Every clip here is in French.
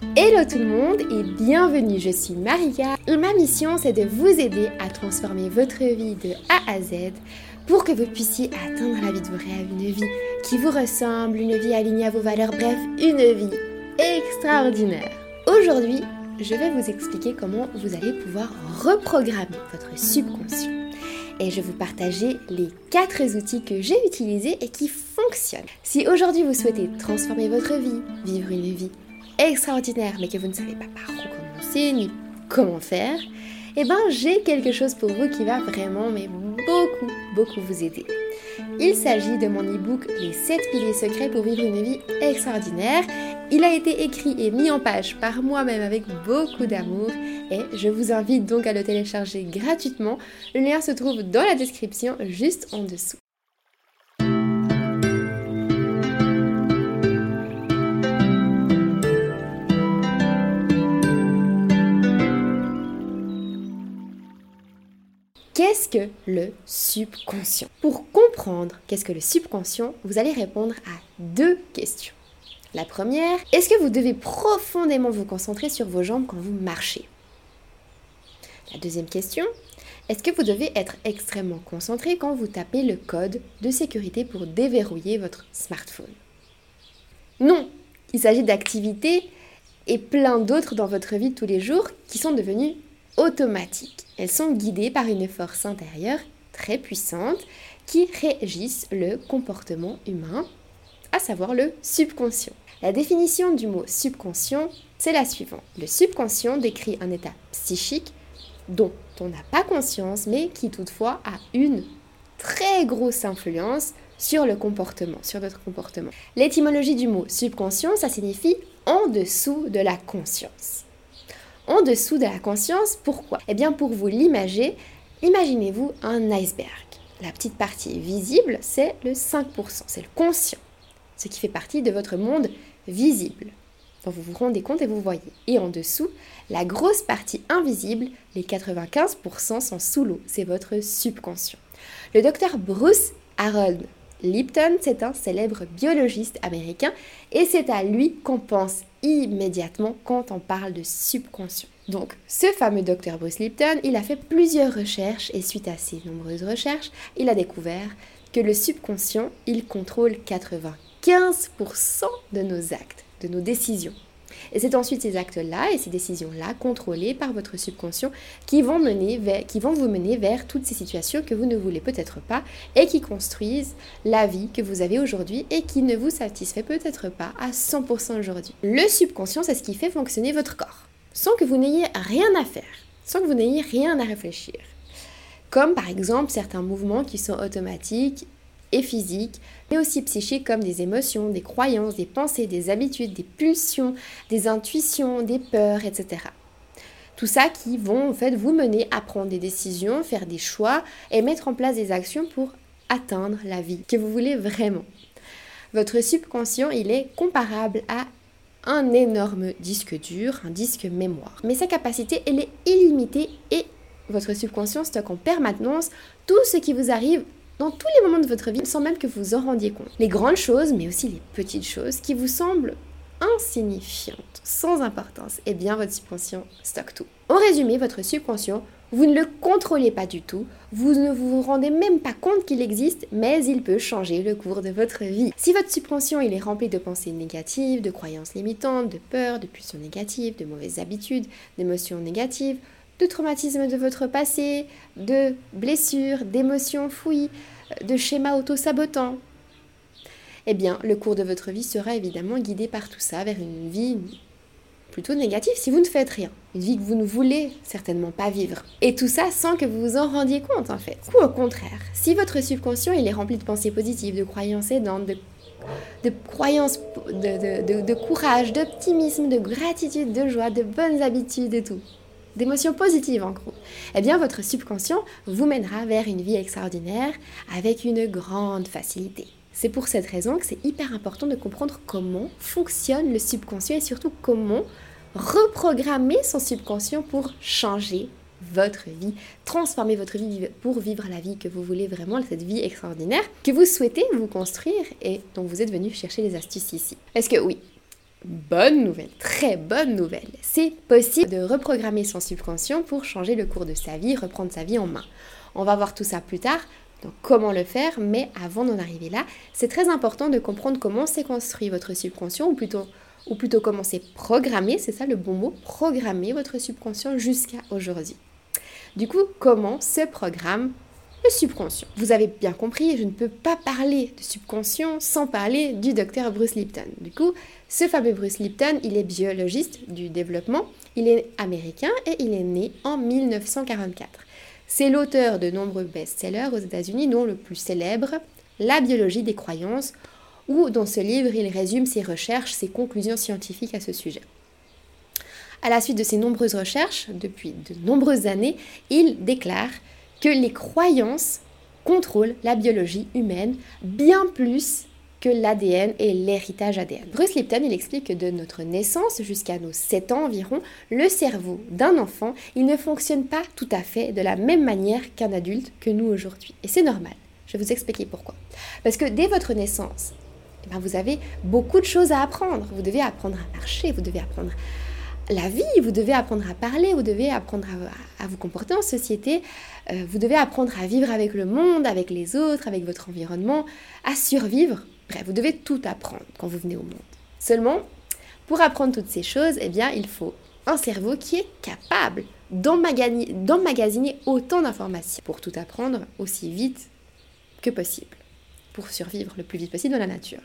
Hello tout le monde et bienvenue, je suis Marika et ma mission c'est de vous aider à transformer votre vie de A à Z pour que vous puissiez atteindre la vie de vos rêves, une vie qui vous ressemble, une vie alignée à vos valeurs, bref, une vie extraordinaire. Aujourd'hui, je vais vous expliquer comment vous allez pouvoir reprogrammer votre subconscient. Et je vais vous partager les quatre outils que j'ai utilisés et qui fonctionnent. Si aujourd'hui vous souhaitez transformer votre vie, vivre une vie extraordinaire, mais que vous ne savez pas par où commencer ni comment faire, eh ben j'ai quelque chose pour vous qui va vraiment, mais beaucoup, beaucoup vous aider. Il s'agit de mon e-book Les 7 piliers secrets pour vivre une vie extraordinaire. Il a été écrit et mis en page par moi-même avec beaucoup d'amour et je vous invite donc à le télécharger gratuitement. Le lien se trouve dans la description juste en dessous. Qu'est-ce que le subconscient? Pour comprendre qu'est-ce que le subconscient, vous allez répondre à deux questions. La première, est-ce que vous devez profondément vous concentrer sur vos jambes quand vous marchez? La deuxième question, est-ce que vous devez être extrêmement concentré quand vous tapez le code de sécurité pour déverrouiller votre smartphone? Non, il s'agit d'activités et plein d'autres dans votre vie tous les jours qui sont devenues automatiques. Elles sont guidées par une force intérieure très puissante qui régisse le comportement humain, à savoir le subconscient. La définition du mot subconscient, c'est la suivante. Le subconscient décrit un état psychique dont on n'a pas conscience, mais qui toutefois a une très grosse influence sur le comportement, sur notre comportement. L'étymologie du mot subconscient, ça signifie en dessous de la conscience en dessous de la conscience. Pourquoi? Eh bien pour vous l'imager, imaginez-vous un iceberg. La petite partie visible, c'est le 5%, c'est le conscient, ce qui fait partie de votre monde visible. vous vous rendez compte et vous voyez. Et en dessous, la grosse partie invisible, les 95% sont sous l'eau, c'est votre subconscient. Le docteur Bruce Harold Lipton, c'est un célèbre biologiste américain et c'est à lui qu'on pense immédiatement quand on parle de subconscient. Donc, ce fameux docteur Bruce Lipton, il a fait plusieurs recherches et suite à ces nombreuses recherches, il a découvert que le subconscient, il contrôle 95% de nos actes, de nos décisions. Et c'est ensuite ces actes-là et ces décisions-là, contrôlées par votre subconscient, qui vont, mener qui vont vous mener vers toutes ces situations que vous ne voulez peut-être pas et qui construisent la vie que vous avez aujourd'hui et qui ne vous satisfait peut-être pas à 100% aujourd'hui. Le subconscient, c'est ce qui fait fonctionner votre corps, sans que vous n'ayez rien à faire, sans que vous n'ayez rien à réfléchir. Comme par exemple certains mouvements qui sont automatiques et physiques, mais aussi psychiques comme des émotions, des croyances, des pensées, des habitudes, des pulsions, des intuitions, des peurs, etc. Tout ça qui vont en fait vous mener à prendre des décisions, faire des choix et mettre en place des actions pour atteindre la vie que vous voulez vraiment. Votre subconscient, il est comparable à un énorme disque dur, un disque mémoire. Mais sa capacité, elle est illimitée et votre subconscient stocke en permanence tout ce qui vous arrive dans tous les moments de votre vie sans même que vous en rendiez compte. Les grandes choses, mais aussi les petites choses qui vous semblent insignifiantes, sans importance, eh bien votre subconscient stocke tout. En résumé, votre subconscient, vous ne le contrôlez pas du tout, vous ne vous rendez même pas compte qu'il existe, mais il peut changer le cours de votre vie. Si votre subconscient il est rempli de pensées négatives, de croyances limitantes, de peurs, de pulsions négatives, de mauvaises habitudes, d'émotions négatives, de traumatismes de votre passé, de blessures, d'émotions fouilles, de schémas auto-sabotants. Eh bien, le cours de votre vie sera évidemment guidé par tout ça vers une vie plutôt négative si vous ne faites rien. Une vie que vous ne voulez certainement pas vivre. Et tout ça sans que vous vous en rendiez compte en fait. Ou au contraire, si votre subconscient il est rempli de pensées positives, de croyances aidantes, de, croyances, de courage, d'optimisme, de gratitude, de joie, de bonnes habitudes et tout, d'émotions positives en gros, eh bien votre subconscient vous mènera vers une vie extraordinaire avec une grande facilité. C'est pour cette raison que c'est hyper important de comprendre comment fonctionne le subconscient et surtout comment reprogrammer son subconscient pour changer votre vie, transformer votre vie pour vivre la vie que vous voulez vraiment, cette vie extraordinaire que vous souhaitez vous construire et dont vous êtes venu chercher les astuces ici. Est-ce que oui, bonne nouvelle, très bonne nouvelle. C'est possible de reprogrammer son subconscient pour changer le cours de sa vie, reprendre sa vie en main. On va voir tout ça plus tard, donc comment le faire, mais avant d'en arriver là, c'est très important de comprendre comment s'est construit votre subconscient, ou plutôt, ou plutôt comment c'est programmé, c'est ça le bon mot, programmer votre subconscient jusqu'à aujourd'hui. Du coup, comment se programme subconscient Vous avez bien compris, je ne peux pas parler de subconscient sans parler du docteur Bruce Lipton. Du coup, ce fameux Bruce Lipton, il est biologiste du développement, il est américain et il est né en 1944. C'est l'auteur de nombreux best-sellers aux États-Unis, dont le plus célèbre, La biologie des croyances, où dans ce livre, il résume ses recherches, ses conclusions scientifiques à ce sujet. À la suite de ses nombreuses recherches, depuis de nombreuses années, il déclare que les croyances contrôlent la biologie humaine bien plus que l'ADN et l'héritage ADN. Bruce Lipton, il explique que de notre naissance jusqu'à nos 7 ans environ, le cerveau d'un enfant, il ne fonctionne pas tout à fait de la même manière qu'un adulte que nous aujourd'hui. Et c'est normal. Je vais vous expliquer pourquoi. Parce que dès votre naissance, eh ben, vous avez beaucoup de choses à apprendre. Vous devez apprendre à marcher, vous devez apprendre la vie, vous devez apprendre à parler, vous devez apprendre à, vous comporter en société, euh, vous devez apprendre à vivre avec le monde, avec les autres, avec votre environnement, à survivre Bref, vous devez tout apprendre quand vous venez au monde. Seulement, pour apprendre toutes ces choses, eh bien, il faut un cerveau qui est capable d'emmagasiner autant d'informations pour tout apprendre aussi vite que possible, pour survivre le plus vite possible dans la nature.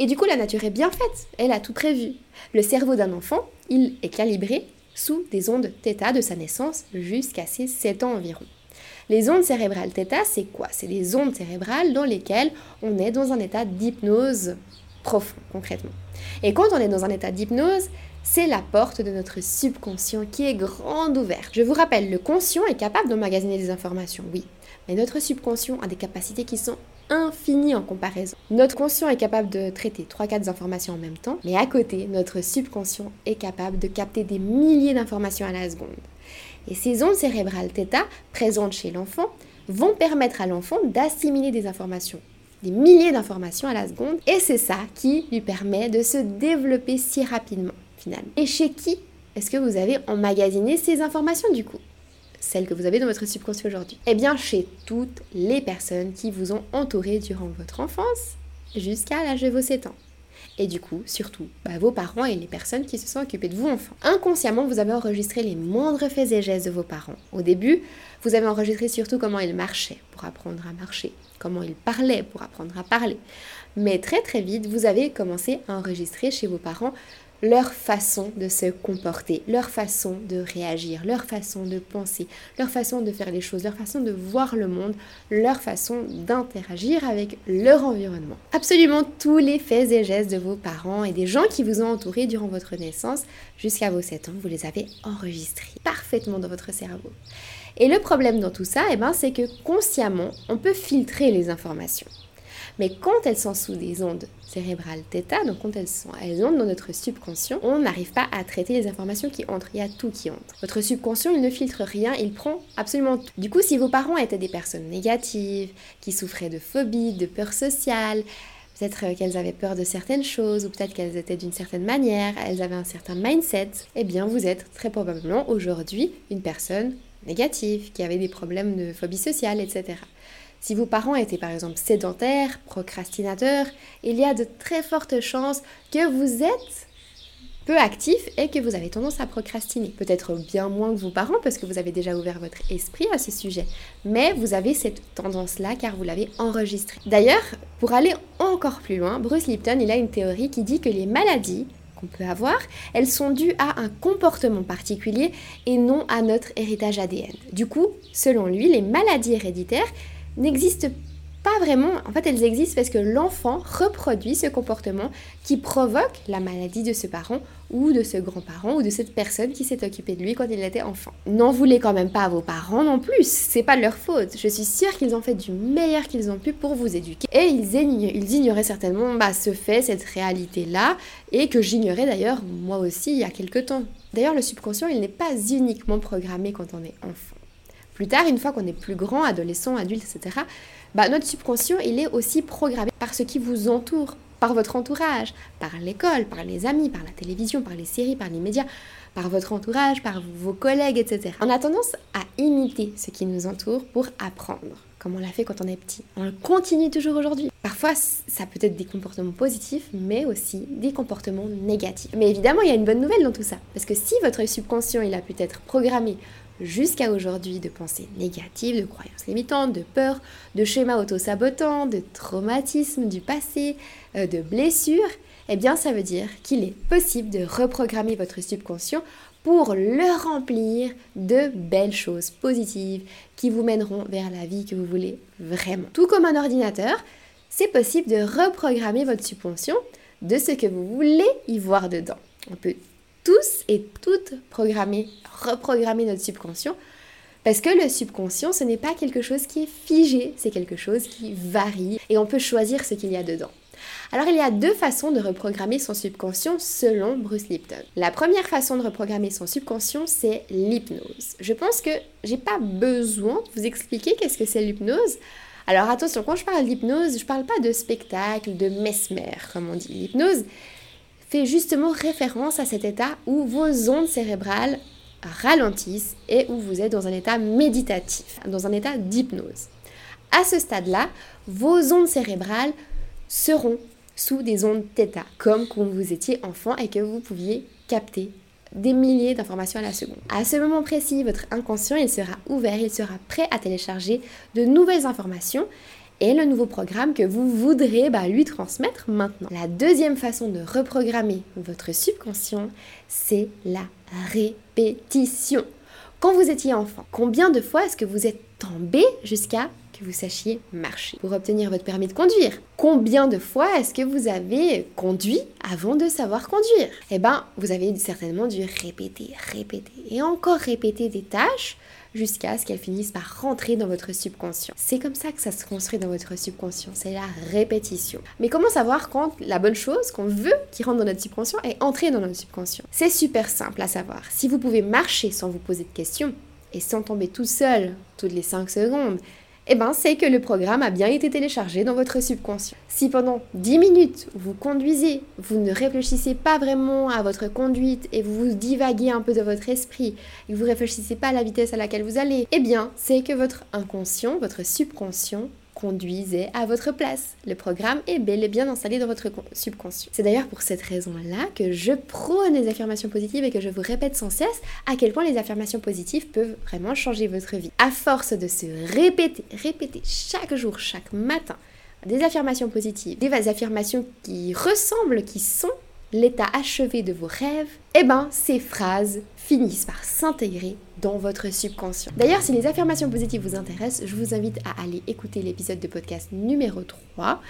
Et du coup, la nature est bien faite, elle a tout prévu. Le cerveau d'un enfant, il est calibré sous des ondes θ de sa naissance jusqu'à ses 7 ans environ. Les ondes cérébrales θ, c'est quoi? C'est des ondes cérébrales dans lesquelles on est dans un état d'hypnose profond, concrètement. Et quand on est dans un état d'hypnose, c'est la porte de notre subconscient qui est grande ouverte. Je vous rappelle, le conscient est capable d'emmagasiner des informations, oui, mais notre subconscient a des capacités qui sont infinies en comparaison. Notre conscient est capable de traiter 3-4 informations en même temps, mais à côté, notre subconscient est capable de capter des milliers d'informations à la seconde. Et ces ondes cérébrales θ présentes chez l'enfant vont permettre à l'enfant d'assimiler des informations, des milliers d'informations à la seconde, et c'est ça qui lui permet de se développer si rapidement finalement. Et chez qui est-ce que vous avez emmagasiné ces informations du coup? Celles que vous avez dans votre subconscient aujourd'hui Eh bien chez toutes les personnes qui vous ont entouré durant votre enfance jusqu'à l'âge de vos 7 ans et du coup, surtout, bah, vos parents et les personnes qui se sont occupées de vous enfants. Inconsciemment, vous avez enregistré les moindres faits et gestes de vos parents. Au début, vous avez enregistré surtout comment ils marchaient pour apprendre à marcher, comment ils parlaient pour apprendre à parler. Mais très très vite, vous avez commencé à enregistrer chez vos parents leur façon de se comporter, leur façon de réagir, leur façon de penser, leur façon de faire les choses, leur façon de voir le monde, leur façon d'interagir avec leur environnement. Absolument tous les faits et gestes de vos parents et des gens qui vous ont entouré durant votre naissance jusqu'à vos 7 ans, vous les avez enregistrés parfaitement dans votre cerveau. Et le problème dans tout ça, eh ben, c'est que consciemment, on peut filtrer les informations. Mais quand elles sont sous des ondes cérébrales θ, donc quand elles sont elles dans notre subconscient, on n'arrive pas à traiter les informations qui entrent. Il y a tout qui entre. Votre subconscient, il ne filtre rien, il prend absolument tout. Du coup, si vos parents étaient des personnes négatives, qui souffraient de phobie, de peur sociale, peut-être qu'elles avaient peur de certaines choses, ou peut-être qu'elles étaient d'une certaine manière, elles avaient un certain mindset, eh bien vous êtes très probablement aujourd'hui une personne négative, qui avait des problèmes de phobie sociale, etc. Si vos parents étaient par exemple sédentaires, procrastinateurs, il y a de très fortes chances que vous êtes peu actif et que vous avez tendance à procrastiner. Peut-être bien moins que vos parents parce que vous avez déjà ouvert votre esprit à ce sujet. Mais vous avez cette tendance-là car vous l'avez enregistré. D'ailleurs, pour aller encore plus loin, Bruce Lipton, il a une théorie qui dit que les maladies qu'on peut avoir, elles sont dues à un comportement particulier et non à notre héritage ADN. Du coup, selon lui, les maladies héréditaires, n'existent pas vraiment. En fait, elles existent parce que l'enfant reproduit ce comportement qui provoque la maladie de ce parent ou de ce grand-parent ou de cette personne qui s'est occupée de lui quand il était enfant. N'en voulez quand même pas à vos parents non plus, c'est pas de leur faute. Je suis sûre qu'ils ont fait du meilleur qu'ils ont pu pour vous éduquer et ils, ignoraient certainement bah, ce fait, cette réalité-là et que j'ignorais d'ailleurs moi aussi il y a quelques temps. D'ailleurs, le subconscient, il n'est pas uniquement programmé quand on est enfant. Plus tard, une fois qu'on est plus grand, adolescent, adulte, etc., bah, notre subconscient, il est aussi programmé par ce qui vous entoure. par votre entourage, par l'école, par les amis, par la télévision, par les séries, par les médias, par votre entourage, par vos collègues, etc. On a tendance à imiter ce qui nous entoure pour apprendre, comme on l'a fait quand on est petit. On le continue toujours aujourd'hui. Parfois, ça peut être des comportements positifs, mais aussi des comportements négatifs. Mais évidemment, il y a une bonne nouvelle dans tout ça, parce que si votre subconscient, il a pu être programmé jusqu'à aujourd'hui de pensées négatives, de croyances limitantes, de peurs, de schémas auto-sabotants, de traumatismes du passé, euh, de blessures, eh bien ça veut dire qu'il est possible de reprogrammer votre subconscient pour le remplir de belles choses positives qui vous mèneront vers la vie que vous voulez vraiment. Tout comme un ordinateur, c'est possible de reprogrammer votre subconscient de ce que vous voulez y voir dedans. On peut tous et toutes programmer, reprogrammer notre subconscient. Parce que le subconscient, ce n'est pas quelque chose qui est figé, c'est quelque chose qui varie et on peut choisir ce qu'il y a dedans. Alors il y a deux façons de reprogrammer son subconscient selon Bruce Lipton. La première façon de reprogrammer son subconscient, c'est l'hypnose. Je pense que j'ai pas besoin de vous expliquer qu'est-ce que c'est l'hypnose. Alors attention, quand je parle d'hypnose, je parle pas de spectacle, de mesmer, comme on dit. L'hypnose, fait justement référence à cet état où vos ondes cérébrales ralentissent et où vous êtes dans un état méditatif, dans un état d'hypnose. À ce stade-là, vos ondes cérébrales seront sous des ondes θ, comme quand vous étiez enfant et que vous pouviez capter des milliers d'informations à la seconde. À ce moment précis, votre inconscient, il sera ouvert, il sera prêt à télécharger de nouvelles informations et le nouveau programme que vous voudrez bah, lui transmettre maintenant. La deuxième façon de reprogrammer votre subconscient, c'est la répétition. Quand vous étiez enfant, combien de fois est-ce que vous êtes tombé jusqu'à que vous sachiez marcher pour obtenir votre permis de conduire? Combien de fois est-ce que vous avez conduit avant de savoir conduire? Eh bien, vous avez certainement dû répéter, répéter et encore répéter des tâches jusqu'à ce qu'elles finissent par rentrer dans votre subconscient. C'est comme ça que ça se construit dans votre subconscient, c'est la répétition. Mais comment savoir quand la bonne chose qu'on veut qui rentre dans notre subconscient est entrée dans notre subconscient? C'est super simple à savoir. Si vous pouvez marcher sans vous poser de questions et sans tomber tout seul toutes les 5 secondes, eh ben, c'est que le programme a bien été téléchargé dans votre subconscient. Si pendant 10 minutes vous conduisez, vous ne réfléchissez pas vraiment à votre conduite et vous vous divaguez un peu de votre esprit et vous réfléchissez pas à la vitesse à laquelle vous allez, eh bien, c'est que votre inconscient, votre subconscient conduisait à votre place. Le programme est bel et bien installé dans votre subconscient. C'est d'ailleurs pour cette raison-là que je prône les affirmations positives et que je vous répète sans cesse à quel point les affirmations positives peuvent vraiment changer votre vie. À force de se répéter, répéter chaque jour, chaque matin, des affirmations positives, des affirmations qui ressemblent, qui sont l'état achevé de vos rêves, eh ben ces phrases finissent par s'intégrer dans votre subconscient. D'ailleurs, si les affirmations positives vous intéressent, je vous invite à aller écouter l'épisode de podcast numéro 3.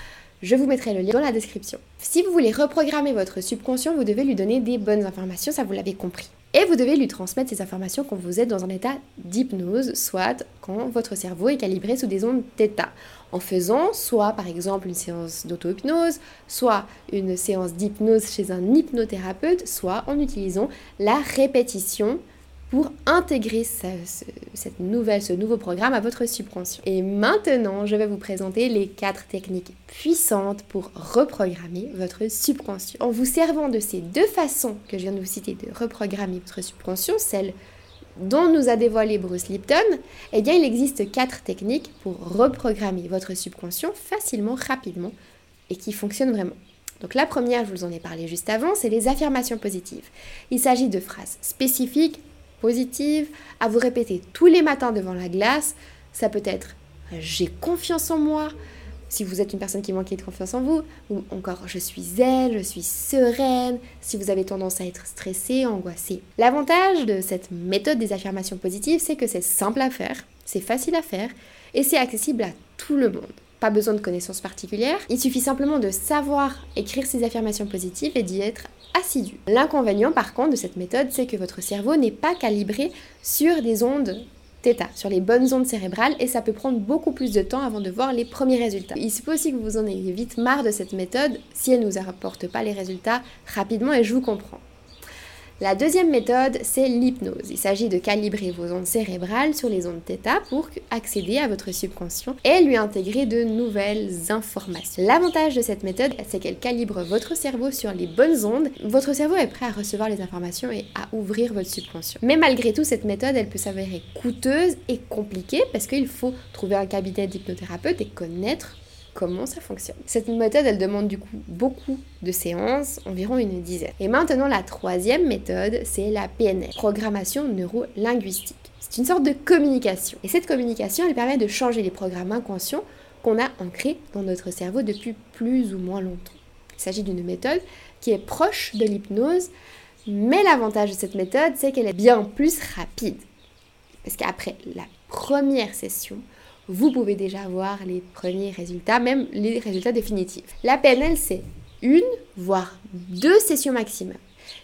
Je vous mettrai le lien dans la description. Si vous voulez reprogrammer votre subconscient, vous devez lui donner des bonnes informations, ça vous l'avez compris. Et vous devez lui transmettre ces informations quand vous êtes dans un état d'hypnose, soit quand votre cerveau est calibré sous des ondes θ. En faisant soit par exemple une séance d'auto-hypnose, soit une séance d'hypnose chez un hypnothérapeute, soit en utilisant la répétition pour intégrer cette nouvelle, ce nouveau programme à votre subconscient. Et maintenant, je vais vous présenter les quatre techniques puissantes pour reprogrammer votre subconscient. En vous servant de ces deux façons que je viens de vous citer de reprogrammer votre subconscient, celle dont nous a dévoilé Bruce Lipton, eh bien il existe quatre techniques pour reprogrammer votre subconscient facilement, rapidement et qui fonctionnent vraiment. Donc la première, je vous en ai parlé juste avant, c'est les affirmations positives. Il s'agit de phrases spécifiques, positive, à vous répéter tous les matins devant la glace. Ça peut être j'ai confiance en moi, si vous êtes une personne qui manque de confiance en vous, ou encore je suis zen, je suis sereine, si vous avez tendance à être stressé, angoissé. L'avantage de cette méthode des affirmations positives, c'est que c'est simple à faire, c'est facile à faire, et c'est accessible à tout le monde. Pas besoin de connaissances particulières, il suffit simplement de savoir écrire ces affirmations positives et d'y être assidu. L'inconvénient par contre de cette méthode, c'est que votre cerveau n'est pas calibré sur des ondes θ, sur les bonnes ondes cérébrales, et ça peut prendre beaucoup plus de temps avant de voir les premiers résultats. Il se peut aussi que vous en ayez vite marre de cette méthode si elle ne nous apporte pas les résultats rapidement, et je vous comprends. La deuxième méthode, c'est l'hypnose. Il s'agit de calibrer vos ondes cérébrales sur les ondes θ pour accéder à votre subconscient et lui intégrer de nouvelles informations. L'avantage de cette méthode, c'est qu'elle calibre votre cerveau sur les bonnes ondes. Votre cerveau est prêt à recevoir les informations et à ouvrir votre subconscient. Mais malgré tout, cette méthode, elle peut s'avérer coûteuse et compliquée parce qu'il faut trouver un cabinet d'hypnothérapeute et connaître comment ça fonctionne. Cette méthode, elle demande du coup beaucoup de séances, environ une dizaine. Et maintenant, la troisième méthode, c'est la PNL, programmation neuro-linguistique. C'est une sorte de communication. Et cette communication, elle permet de changer les programmes inconscients qu'on a ancrés dans notre cerveau depuis plus ou moins longtemps. Il s'agit d'une méthode qui est proche de l'hypnose, mais l'avantage de cette méthode, c'est qu'elle est bien plus rapide. Parce qu'après la première session, vous pouvez déjà voir les premiers résultats, même les résultats définitifs. La PNL, c'est une, voire deux sessions maximum.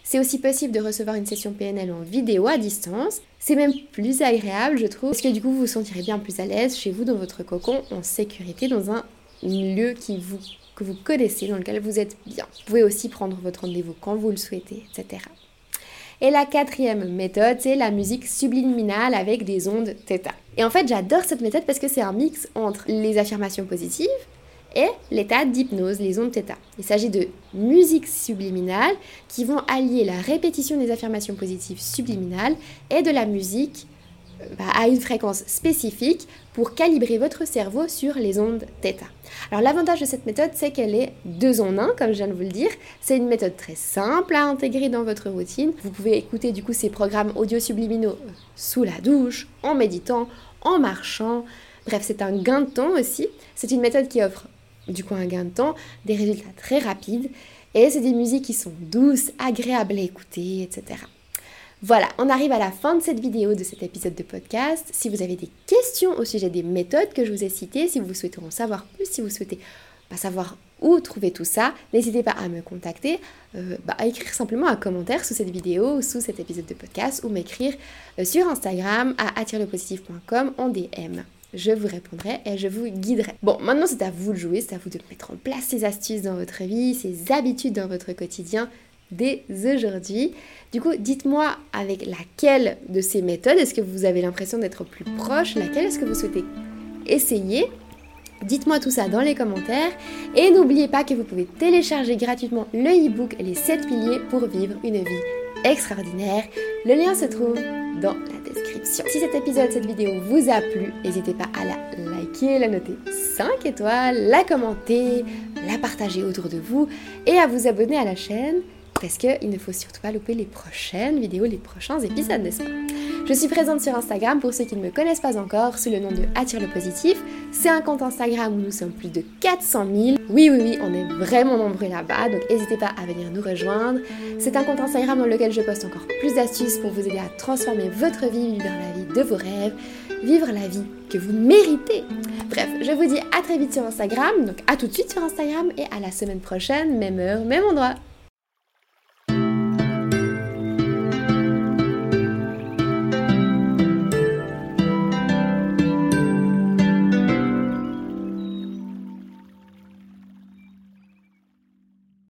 C'est aussi possible de recevoir une session PNL en vidéo à distance. C'est même plus agréable, je trouve, parce que du coup, vous vous sentirez bien plus à l'aise chez vous, dans votre cocon, en sécurité, dans un lieu qui vous, que vous connaissez, dans lequel vous êtes bien. Vous pouvez aussi prendre votre rendez-vous quand vous le souhaitez, etc. Et la quatrième méthode, c'est la musique subliminale avec des ondes θ. Et en fait, j'adore cette méthode parce que c'est un mix entre les affirmations positives et l'état d'hypnose, les ondes θ. Il s'agit de musiques subliminales qui vont allier la répétition des affirmations positives subliminales et de la musique à une fréquence spécifique pour calibrer votre cerveau sur les ondes θ. Alors l'avantage de cette méthode, c'est qu'elle est deux en un, comme je viens de vous le dire. C'est une méthode très simple à intégrer dans votre routine. Vous pouvez écouter du coup ces programmes audio subliminaux euh, sous la douche, en méditant, en marchant. Bref, c'est un gain de temps aussi. C'est une méthode qui offre du coup un gain de temps, des résultats très rapides. Et c'est des musiques qui sont douces, agréables à écouter, etc. Voilà, on arrive à la fin de cette vidéo, de cet épisode de podcast. Si vous avez des questions au sujet des méthodes que je vous ai citées, si vous souhaitez en savoir plus, si vous souhaitez pas savoir où trouver tout ça, n'hésitez pas à me contacter, euh, bah, à écrire simplement un commentaire sous cette vidéo ou sous cet épisode de podcast ou m'écrire euh, sur Instagram à attirelepositif.com en DM. Je vous répondrai et je vous guiderai. Bon, maintenant c'est à vous de jouer, c'est à vous de mettre en place ces astuces dans votre vie, ces habitudes dans votre quotidien dès aujourd'hui. Du coup, dites-moi avec laquelle de ces méthodes est-ce que vous avez l'impression d'être plus proche, laquelle est-ce que vous souhaitez essayer? Dites-moi tout ça dans les commentaires et n'oubliez pas que vous pouvez télécharger gratuitement le e-book Les 7 piliers pour vivre une vie extraordinaire. Le lien se trouve dans la description. Si cet épisode, cette vidéo vous a plu, n'hésitez pas à la liker, la noter 5 étoiles, la commenter, la partager autour de vous et à vous abonner à la chaîne parce qu'il ne faut surtout pas louper les prochaines vidéos, les prochains épisodes, n'est-ce pas? Je suis présente sur Instagram pour ceux qui ne me connaissent pas encore sous le nom de Attire le Positif. C'est un compte Instagram où nous sommes plus de 400 000. Oui, oui, oui, on est vraiment nombreux là-bas, donc n'hésitez pas à venir nous rejoindre. C'est un compte Instagram dans lequel je poste encore plus d'astuces pour vous aider à transformer votre vie, vivre la vie de vos rêves, vivre la vie que vous méritez. Bref, je vous dis à très vite sur Instagram, donc à tout de suite sur Instagram et à la semaine prochaine, même heure, même endroit.